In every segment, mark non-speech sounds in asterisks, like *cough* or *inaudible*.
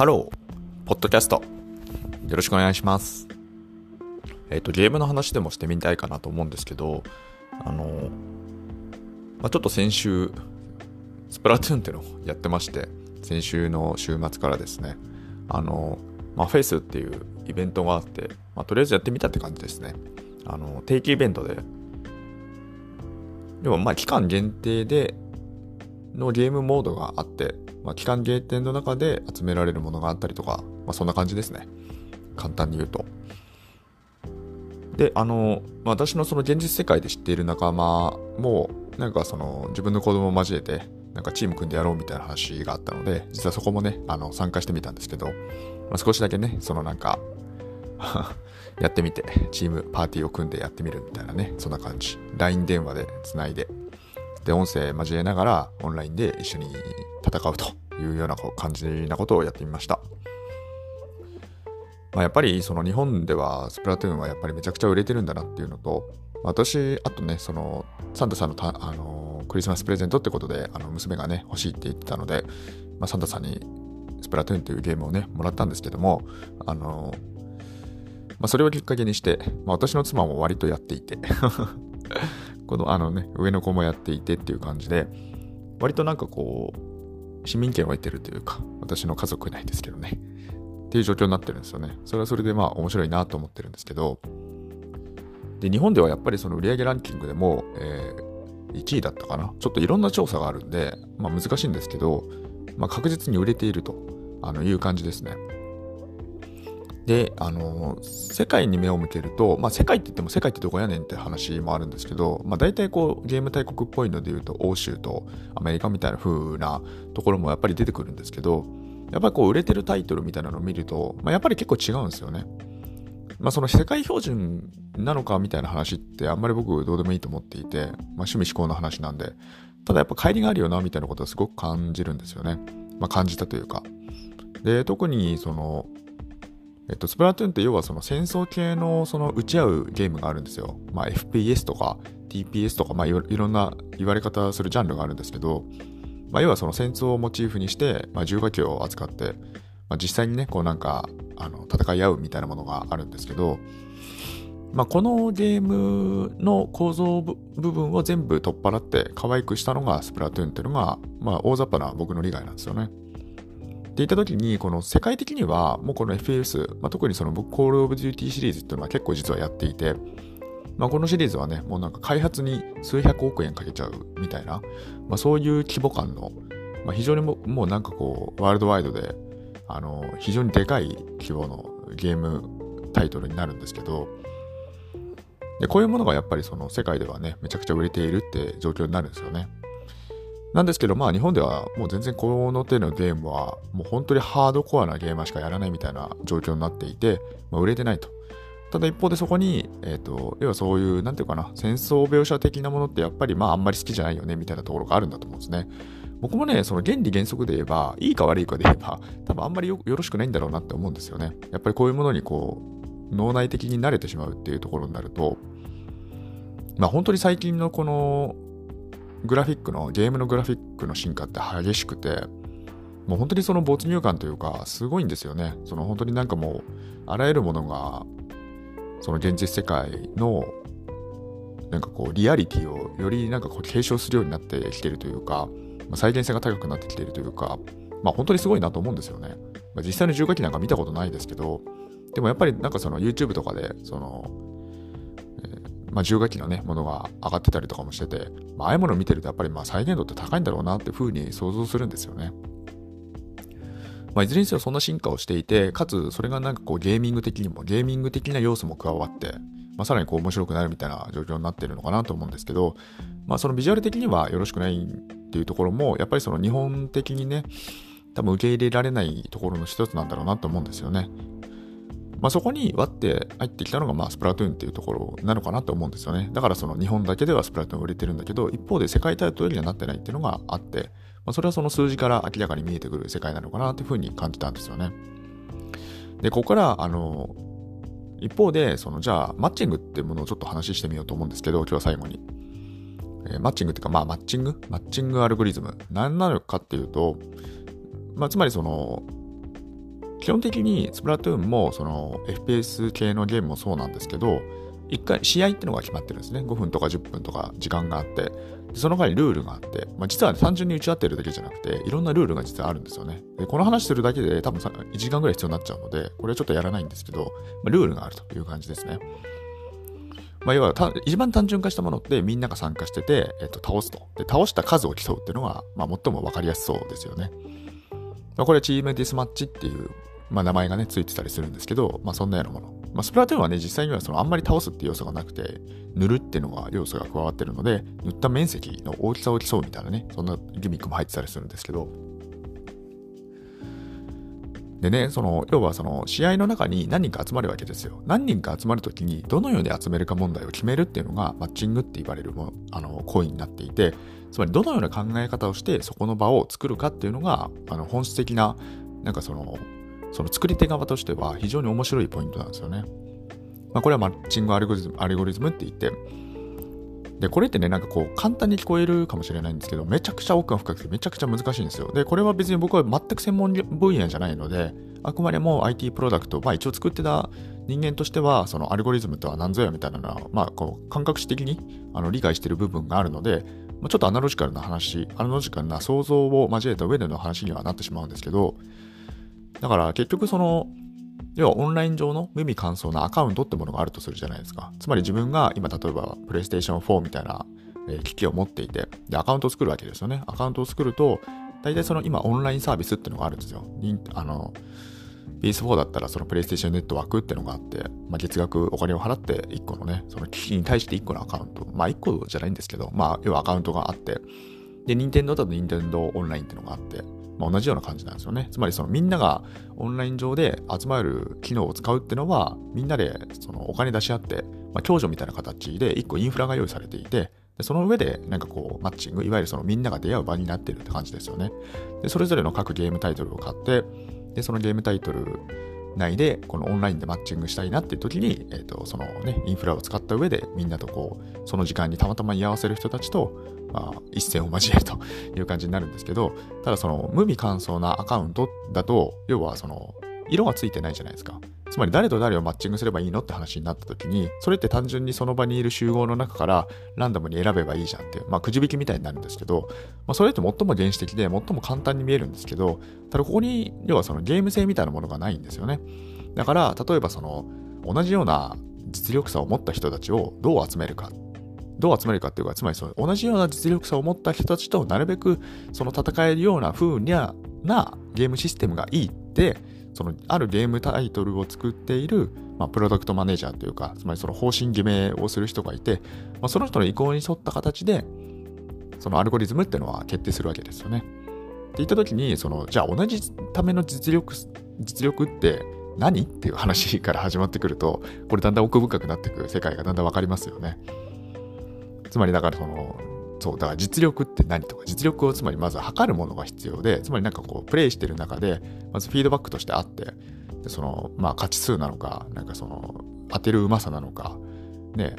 ハロー、ポッドキャスト。よろしくお願いします。えっ、ー、と、ゲームの話でもしてみたいかなと思うんですけど、あの、まあ、ちょっと先週、スプラトゥーンっていうのをやってまして、先週の週末からですね、あの、まあ、フェスっていうイベントがあって、まあ、とりあえずやってみたって感じですね。あの、定期イベントで、でもまあ期間限定でのゲームモードがあって、まあ、期間限定の中で集められるものがあったりとか、まあ、そんな感じですね。簡単に言うと。で、あの、まあ、私のその現実世界で知っている仲間も、なんかその自分の子供を交えて、なんかチーム組んでやろうみたいな話があったので、実はそこもね、あの、参加してみたんですけど、まあ、少しだけね、そのなんか *laughs* やってみて、チームパーティーを組んでやってみるみたいなね、そんな感じ。LINE 電話で繋いで、で、音声交えながらオンラインで一緒に戦うというような感じなことをやってみました。まあ、やっぱりその日本ではスプラトゥーンはやっぱりめちゃくちゃ売れてるんだなっていうのと、私、あとね、そのサンタさんのたあのクリスマスプレゼントってことであの娘がね、欲しいって言ってたので、まあ、サンタさんにスプラトゥーンというゲームをね、もらったんですけども、あの、まあ、それをきっかけにして、まあ、私の妻も割とやっていてこのあのね、上の子もやっていてっていう感じで、割となんかこう、市民権を得てるというか、私の家族いないですけどね、っていう状況になってるんですよね。それはそれでまあ面白いなと思ってるんですけど、で、日本ではやっぱりその売上ランキングでも、えー、1位だったかな。ちょっといろんな調査があるんで、まあ難しいんですけど、まあ確実に売れているとあのいう感じですね。で、あの、世界に目を向けると、まあ世界って言っても世界ってどこやねんって話もあるんですけど、まあ大体こうゲーム大国っぽいので言うと欧州とアメリカみたいな風なところもやっぱり出てくるんですけど、やっぱりこう売れてるタイトルみたいなのを見ると、まあやっぱり結構違うんですよね。まあその世界標準なのかみたいな話ってあんまり僕どうでもいいと思っていて、まあ趣味思考の話なんで、ただやっぱ帰りがあるよなみたいなことはすごく感じるんですよね。まあ感じたというか。で、特にその、えっと、スプラトゥーンって要はその戦争系のその打ち合うゲームがあるんですよ。まあ FPS とか TPS とか、まあいろんな言われ方するジャンルがあるんですけど、まあ要はその戦争をモチーフにして、まあ重火器を扱って、まあ実際にね、こうなんか、あの、戦い合うみたいなものがあるんですけど、まあこのゲームの構造部分を全部取っ払って可愛くしたのがスプラトゥーンっていうのが、まあ大雑把な僕の理解なんですよね。っていった時に、この世界的には、もうこの FPS、まあ、特にその僕、 Call of Duty シリーズっていうのは結構実はやっていて、まあ、このシリーズはね、もうなんか開発に数百億円かけちゃうみたいな、まあ、そういう規模感の、まあ、非常にももうなんかこう、ワールドワイドで、あの、非常にでかい規模のゲームタイトルになるんですけど、で、こういうものがやっぱりその世界ではね、めちゃくちゃ売れているって状況になるんですよね。なんですけど、まあ日本ではもう全然この手のゲームはもう本当にハードコアなゲーマーしかやらないみたいな状況になっていて、まあ、売れてないと。ただ一方でそこに、えっ、ー、と、要はそういう、なんていうかな、戦争描写的なものってやっぱりまああんまり好きじゃないよねみたいなところがあるんだと思うんですね。僕もね、その原理原則で言えば、いいか悪いかで言えば、多分あんまりよろしくないんだろうなって思うんですよね。やっぱりこういうものにこう、脳内的に慣れてしまうっていうところになると、まあ本当に最近のこのグラフィックの、ゲームのグラフィックの進化って激しくて、もう本当にその没入感というか、すごいんですよね。その本当になんかもう、あらゆるものが、その現実世界の、なんかこう、リアリティをよりなんかこう継承するようになってきてるというか、まあ、再現性が高くなってきているというか、まあ本当にすごいなと思うんですよね。まあ、実際の重火器なんか見たことないですけど、でもやっぱりなんかその YouTube とかで、その、まあ、重火器のね、ものが上がってたりとかもしてて、まあ、ああいうものを見てるとやっぱりまあ再現度って高いんだろうなっていうふうに想像するんですよね。まあ、いずれにせよそんな進化をしていて、かつそれがなんかこうゲーミング的にも、ゲーミング的な要素も加わって、まあ、さらにこう面白くなるみたいな状況になってるのかなと思うんですけど、まあ、そのビジュアル的にはよろしくないっていうところも、やっぱりその日本的にね、多分受け入れられないところの一つなんだろうなと思うんですよね。まあ、そこに割って入ってきたのが、まあ、スプラトゥーンっていうところなのかなと思うんですよね。だからその日本だけではスプラトゥーン売れてるんだけど、一方で世界タイトルにはなってないっていうのがあって、まあ、それはその数字から明らかに見えてくる世界なのかなというふうに感じたんですよね。で、ここから、あの、一方で、その、じゃあ、マッチングっていうものをちょっと話してみようと思うんですけど、今日は最後に。えー、マッチングっていうか、まあ、マッチング？マッチングアルゴリズム。何なのかっていうと、まあ、つまりその、基本的にスプラトゥーンもその FPS 系のゲームもそうなんですけど、1回試合ってのが決まってるんですね。5分とか10分とか時間があって、その前にルールがあって、まあ、実は、ね、単純に打ち合ってるだけじゃなくて、いろんなルールが実はあるんですよね。でこの話するだけで多分1時間ぐらい必要になっちゃうので、これはちょっとやらないんですけど、まあ、ルールがあるという感じですね。まあ、要は一番単純化したものってみんなが参加してて、えっと、倒すと。で、倒した数を競うっていうのが、まあ、最も分かりやすそうですよね。まあ、これチームディスマッチっていう、まあ、名前がね、ついてたりするんですけど、まあ、そんなようなもの。まあ、スプラトゥーンはね、実際にはそのあんまり倒すっていう要素がなくて、塗るっていうのが要素が加わってるので、塗った面積の大きさを競うみたいなね、そんなギミックも入ってたりするんですけど、でね、その、要はその、試合の中に何人か集まるわけですよ。何人か集まるときに、どのように集めるか問題を決めるっていうのが、マッチングって言われるもあの、行為になっていて、つまり、どのような考え方をして、そこの場を作るかっていうのが、あの、本質的な、なんかその、その作り手側としては非常に面白いポイントなんですよね。まあ、これはマッチングアルゴリズム、アルゴリズムって言って、で、これってね、なんかこう、簡単に聞こえるかもしれないんですけど、めちゃくちゃ奥が深くて、めちゃくちゃ難しいんですよ。で、これは別に僕は全く専門分野じゃないので、あくまでも IT プロダクト、まあ一応作ってた人間としては、そのアルゴリズムとは何ぞやみたいなのは、まあこう、感覚的にあの理解してる部分があるので、まあ、ちょっとアナロジカルな話、アナロジカルな想像を交えた上での話にはなってしまうんですけど、だから結局その、要はオンライン上の無味乾燥なアカウントってものがあるとするじゃないですか。つまり自分が今例えば PlayStation 4みたいな、機器を持っていて、で、アカウントを作るわけですよね。アカウントを作ると、大体その今オンラインサービスっていうのがあるんですよ。あの、PS4 だったらその PlayStation ネットワークってのがあって、まあ、月額お金を払って1個のね、その機器に対して1個のアカウント、まあ1個じゃないんですけど、まあ要はアカウントがあって、で、任天堂だと任天堂オンラインってのがあって、まあ、同じような感じなんですよね。つまりそのみんながオンライン上で集まる機能を使うっていうのは、みんなでそのお金出し合って、まあ、共助みたいな形で1個インフラが用意されていて、でその上でなんかこうマッチング、いわゆるそのみんなが出会う場になってるって感じですよね。で、それぞれの各ゲームタイトルを買って、で、そのゲームタイトル内でこのオンラインでマッチングしたいなっていう時に、えっ、ー、と、そのね、インフラを使った上でみんなとこう、その時間にたまたま居合わせる人たちとまあ、一戦を交えるという感じになるんですけど、ただその無味乾燥なアカウントだと、要はその、色がついてないじゃないですか。つまり誰と誰をマッチングすればいいのって話になった時に、それって単純にその場にいる集合の中からランダムに選べばいいじゃんっていう、まあくじ引きみたいになるんですけど、まあそれって最も原始的で最も簡単に見えるんですけど、ただここに、要はそのゲーム性みたいなものがないんですよね。だから、例えばその、同じような実力差を持った人たちをどう集めるかどう集めるかっていうか、つまりその同じような実力差を持った人たちとなるべくその戦えるような風ななゲームシステムがいいって、そのあるゲームタイトルを作っている、まあ、プロダクトマネージャーというか、つまりその方針決めをする人がいて、まあ、その人の意向に沿った形で、そのアルゴリズムっていうのは決定するわけですよね。って言った時に、その、じゃあ同じための実力、実力って何？っていう話から始まってくると、これだんだん奥深くなっていく世界がだんだんわかりますよね。つまりだからその、そう、だから実力って何とか、実力をつまりまず測るものが必要で、つまりなんかこう、プレイしてる中で、まずフィードバックとしてあって、でその、まあ勝ち数なのか、なんかその、当てるうまさなのか、ね、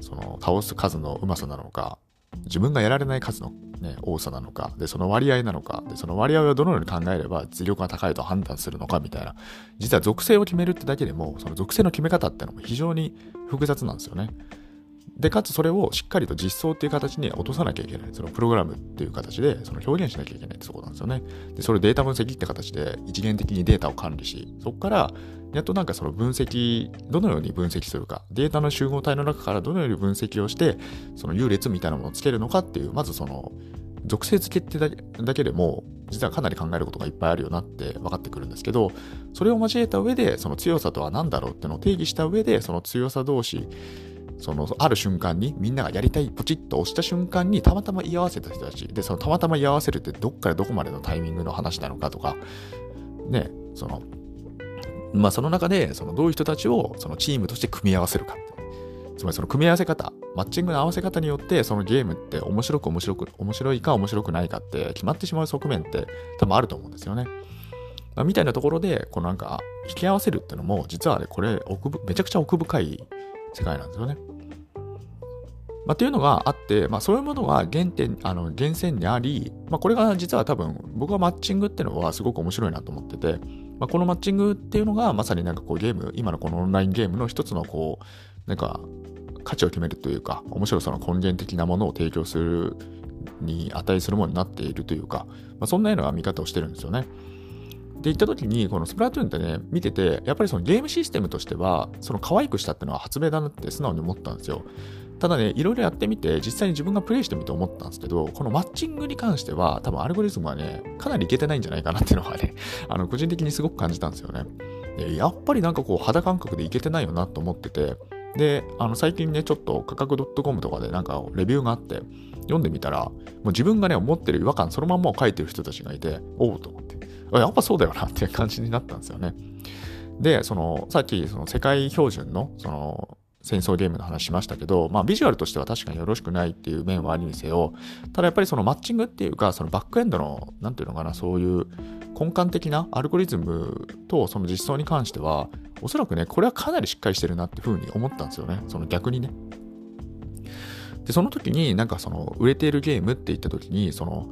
その、倒す数のうまさなのか、自分がやられない数の、ね、多さなのか、で、その割合なのか、で、その割合をどのように考えれば実力が高いと判断するのかみたいな、実は属性を決めるってだけでも、その属性の決め方ってのも非常に複雑なんですよね。で、かつそれをしっかりと実装っていう形に落とさなきゃいけない。そのプログラムっていう形でその表現しなきゃいけないってことなんですよね。で、それデータ分析って形で一元的にデータを管理し、そこからやっとなんかその分析、どのように分析するか、データの集合体の中からどのように分析をして、その優劣みたいなものをつけるのかっていう、まずその属性付けってだけでも、実はかなり考えることがいっぱいあるよなって分かってくるんですけど、それを交えた上で、その強さとは何だろうっていうのを定義した上で、その強さ同士、その、ある瞬間に、みんながやりたい、ポチッと押した瞬間に、たまたま居合わせた人たち。で、そのたまたま居合わせるって、どっからどこまでのタイミングの話なのかとか、ね、その、まあ、その中で、その、どういう人たちを、そのチームとして組み合わせるか。つまりその組み合わせ方、マッチングの合わせ方によって、そのゲームって面白く面白く、面白いか面白くないかって決まってしまう側面って多分あると思うんですよね。みたいなところで、このなんか、引き合わせるってのも、実はね、これ奥、めちゃくちゃ奥深い世界なんですよね。まあ、っていうのがあって、まあ、そういうものが原点、あの、源泉にあり、まあ、これが実は多分、僕はマッチングっていうのはすごく面白いなと思ってて、まあ、このマッチングっていうのがまさになんかこうゲーム、今のこのオンラインゲームの一つのこう、なんか価値を決めるというか、面白さの根源的なものを提供するに値するものになっているというか、まあ、そんなような見方をしてるんですよね。で言った時に、このスプラトゥーンってね、見てて、やっぱりそのゲームシステムとしては、その可愛くしたっていうのは発明だなって素直に思ったんですよ。ただね、いろいろやってみて、実際に自分がプレイしてみて思ったんですけど、このマッチングに関しては、多分アルゴリズムはね、かなりいけてないんじゃないかなっていうのはね、*laughs* あの、個人的にすごく感じたんですよね。でやっぱりなんかこう、肌感覚でいけてないよなと思ってて、で、あの、最近ね、ちょっと価格 .com とかでなんかレビューがあって、読んでみたら、もう自分がね、思ってる違和感そのまんまを書いてる人たちがいて、おうと、やっぱそうだよなっていう感じになったんですよね。で、その、さっきその世界標準の、その、戦争ゲームの話しましたけど、まあビジュアルとしては確かによろしくないっていう面はありにせよ、ただやっぱりそのマッチングっていうか、そのバックエンドの、なんていうのかな、そういう根幹的なアルゴリズムとその実装に関しては、おそらくね、これはかなりしっかりしてるなっていうふうに思ったんですよね。その逆にね。で、その時になんかその売れているゲームって言った時に、その、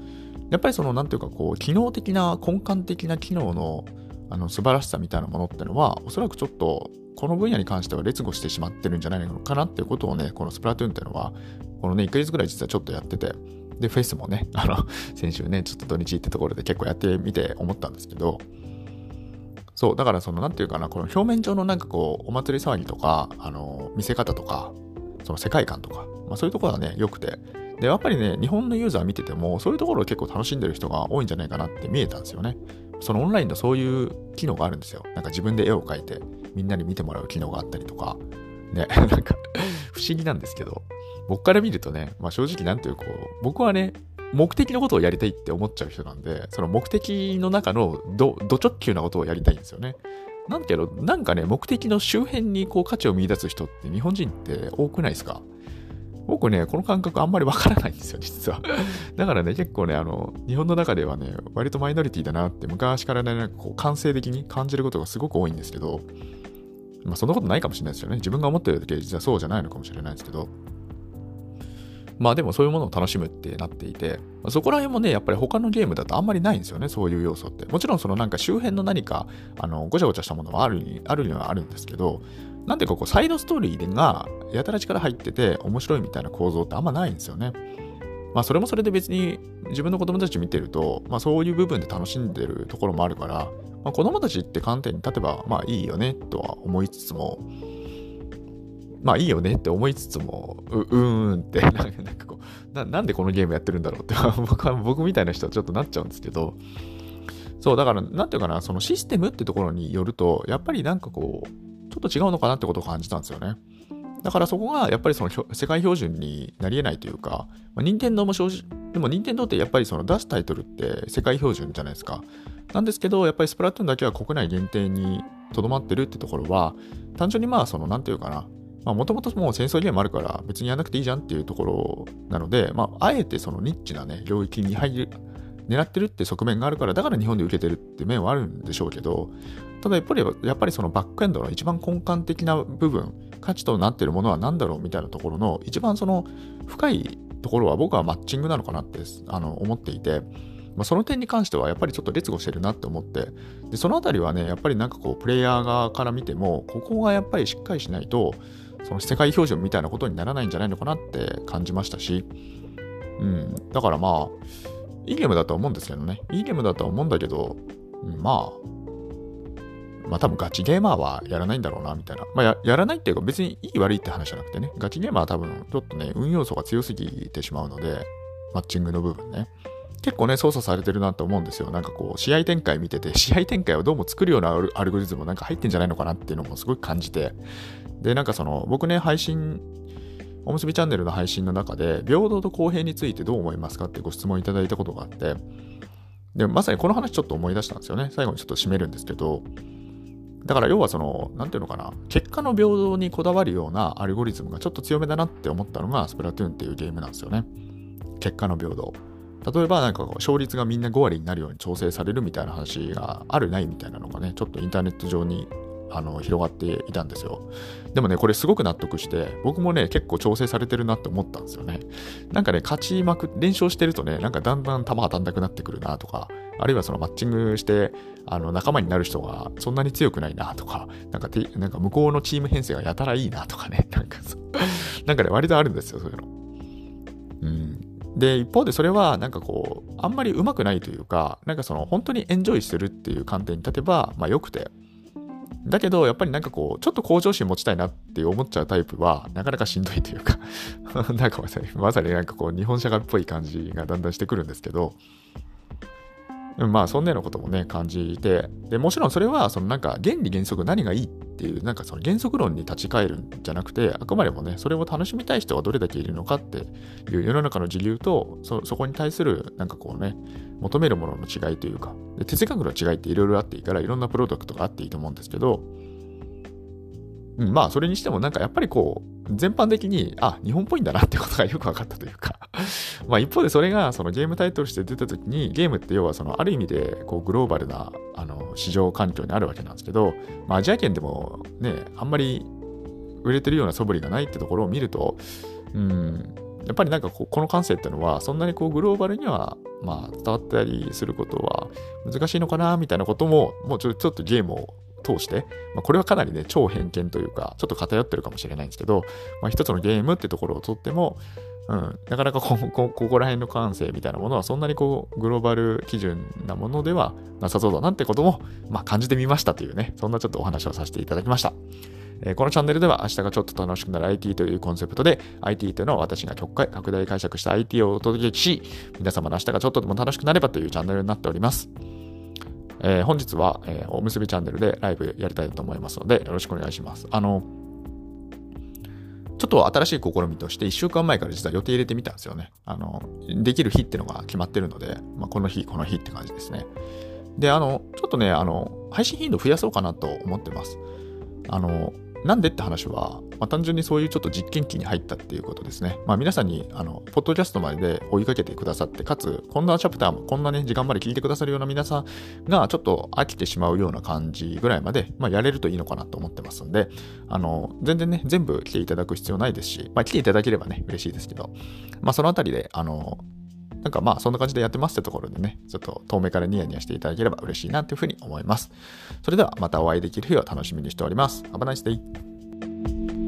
やっぱりその、なんていうかこう、機能的な、根幹的な機能のあの素晴らしさみたいなものってのは、おそらくちょっとこの分野に関しては劣後してしまってるんじゃないのかなっていうことをね、このスプラトゥーンっていうのは、このね、1ヶ月ぐらい実はちょっとやってて、で、フェスもね、*laughs* あの、先週ね、ちょっと土日ってところで結構やってみて思ったんですけど、そう、だからその、なんていうかな、この表面上のなんかこう、お祭り騒ぎとか、あの、見せ方とか、その世界観とか、まあそういうところはね、良くて、で、やっぱりね、日本のユーザー見てても、そういうところを結構楽しんでる人が多いんじゃないかなって見えたんですよね。そのオンラインのそういう機能があるんですよ。なんか自分で絵を描いて、みんなに見てもらう機能があったりとか、ね、*laughs* なんか不思議なんですけど、僕から見るとね、まあ正直なんていうこう、僕はね、目的のことをやりたいって思っちゃう人なんで、その目的の中のど、ど直球なことをやりたいんですよね。なんけど、なんかね、目的の周辺にこう価値を見出す人って日本人って多くないですか？僕ね、この感覚あんまりわからないんですよ、実は。*laughs* だからね、結構ね、あの、日本の中ではね、割とマイノリティだなって昔からね、こう感性的に感じることがすごく多いんですけど、まあそんなことないかもしれないですよね。自分が思ってるだけ実はそうじゃないのかもしれないですけど、まあでもそういうものを楽しむってなっていて、そこら辺もね、やっぱり他のゲームだとあんまりないんですよね、そういう要素って。もちろんそのなんか周辺の何か、あの、ごちゃごちゃしたものはあるに、あるにはあるんですけど、なんでここサイドストーリーがやたら力入ってて面白いみたいな構造ってあんまないんですよね。まあそれもそれで別に自分の子供たち見てると、まあそういう部分で楽しんでるところもあるから、まあ、子供たちって観点に立てばまあいいよねとは思いつつも、まあいいよねって思いつつも、う、うーんって、*laughs* なんかこうな、なんでこのゲームやってるんだろうって *laughs* 僕は、僕みたいな人はちょっとなっちゃうんですけど、そう、だから、なんていうかな、そのシステムってところによると、やっぱりなんかこう、ちょっと違うのかなってことを感じたんですよね。だからそこがやっぱりその世界標準になり得ないというか、まあ、任天堂も正直、でも任天堂ってやっぱりその出すタイトルって世界標準じゃないですか。なんですけど、やっぱりスプラトゥーンだけは国内限定にとどまってるってところは、単純にまあその、なんていうかな、まあもともともう戦争ゲームあるから別にやらなくていいじゃんっていうところなので、まああえてそのニッチなね、領域に入る、狙ってるって側面があるから、だから日本で受けてるって面はあるんでしょうけど、ただやっぱり、やっぱりそのバックエンドの一番根幹的な部分、価値となっているものは何だろうみたいなところの一番その深いところは僕はマッチングなのかなってあの思っていて、まあ、その点に関してはやっぱりちょっと劣後してるなって思って、でそのあたりはね、やっぱりなんかこう、プレイヤー側から見ても、ここがやっぱりしっかりしないと、その世界標準みたいなことにならないんじゃないのかなって感じましたし、うん、だからまあ、いいゲームだとは思うんですけどね、いいゲームだとは思うんだけど、まあ、まあ多分ガチゲーマーはやらないんだろうな、みたいな。まあややらないっていうか別にいい悪いって話じゃなくてね、ガチゲーマーは多分ちょっとね、運要素が強すぎてしまうので、マッチングの部分ね。結構ね、操作されてるなと思うんですよ。なんかこう、試合展開見てて、*laughs* 試合展開をどうも作るようなアルゴリズムなんか入ってんじゃないのかなっていうのもすごい感じて。で、なんかその、僕ね、配信、おむすびチャンネルの配信の中で、平等と公平についてどう思いますかってご質問いただいたことがあって、で、まさにこの話ちょっと思い出したんですよね。最後にちょっと締めるんですけど、だから要はその、なんていうのかな、結果の平等にこだわるようなアルゴリズムがちょっと強めだなって思ったのがスプラトゥーンっていうゲームなんですよね。結果の平等。例えばなんか勝率がみんな5割になるように調整されるみたいな話があるないみたいなのがね、ちょっとインターネット上にあの広がっていたんですよ。でもね、これすごく納得して、僕もね、結構調整されてるなって思ったんですよね。なんかね、勝ちまく、連勝してるとね、なんかだんだん球当たんなくなってくるなとか、あるいはそのマッチングして、あの、仲間になる人がそんなに強くないなとか、なんかなんか向こうのチーム編成がやたらいいなとかね、*laughs* なんかそう、なんかね、割とあるんですよ、そういうの。うん。で、一方でそれは、なんかこう、あんまり上手くないというか、なんかその、本当にエンジョイするっていう観点に立てば、まあ良くて、だけど、やっぱりなんかこう、ちょっと向上心持ちたいなって思っちゃうタイプは、なかなかしんどいというか *laughs* なんかまさになんかこう、日本社会っぽい感じがだんだんしてくるんですけど、まあ、そんなようなこともね、感じて、で、もちろんそれは、そのなんか、原理原則何がいいっていう、なんかその原則論に立ち返るんじゃなくて、あくまでもね、それを楽しみたい人がどれだけいるのかっていう世の中の自由と、そそこに対する、なんかこうね、求めるものの違いというか、哲学の違いっていろいろあっていいから、いろんなプロダクトがあっていいと思うんですけど、うん、まあ、それにしてもなんかやっぱりこう、全般的に、あ、日本っぽいんだなってことがよく分かったというか。*laughs* まあ一方でそれがそのゲームタイトルして出た時に、ゲームって要はそのある意味でこうグローバルなあの市場環境にあるわけなんですけど、まあアジア圏でもね、あんまり売れてるような素振りがないってところを見ると、うん、やっぱりなんかこの感性っていうのは、そんなにこうグローバルにはまあ伝わったりすることは難しいのかなみたいなことも、もうちょっとゲームを通して、まあ、これはかなりね、超偏見というか、ちょっと偏ってるかもしれないんですけど、まあ、一つのゲームってところをとっても、うん、なかなかここここら辺の感性みたいなものはそんなにこうグローバル基準なものではなさそうだなってことも、まあ、感じてみましたというね、そんなちょっとお話をさせていただきました。えこのチャンネルでは明日がちょっと楽しくなる IT というコンセプトで IT というのは私が極快拡大解釈した IT をお届けし皆様の明日がちょっとでも楽しくなればというチャンネルになっております。えー、本日は、えー、おむすびチャンネルでライブやりたいと思いますので、よろしくお願いします。あの、ちょっと新しい試みとして1週間前から実は予定入れてみたんですよね。あの、できる日ってのが決まってるので、まあ、この日、この日って感じですね。で、あの、ちょっとね、あの、配信頻度増やそうかなと思ってます。あの、なんでって話は、まあ、単純にそういうちょっと実験期に入ったっていうことですね。まあ、皆さんに、あの、ポッドキャストまで追いかけてくださって、かつ、こんなチャプターも、こんなね、時間まで聞いてくださるような皆さんが、ちょっと飽きてしまうような感じぐらいまで、まあ、やれるといいのかなと思ってますんで、あの、全然ね、全部来ていただく必要ないですし、まあ、来ていただければね、嬉しいですけど、まあ、そのあたりで、あの、なんかまあそんな感じでやってますってところでね、ちょっと遠目からニヤニヤしていただければ嬉しいなというふうに思います。それではまたお会いできる日を楽しみにしております。Have a nice day!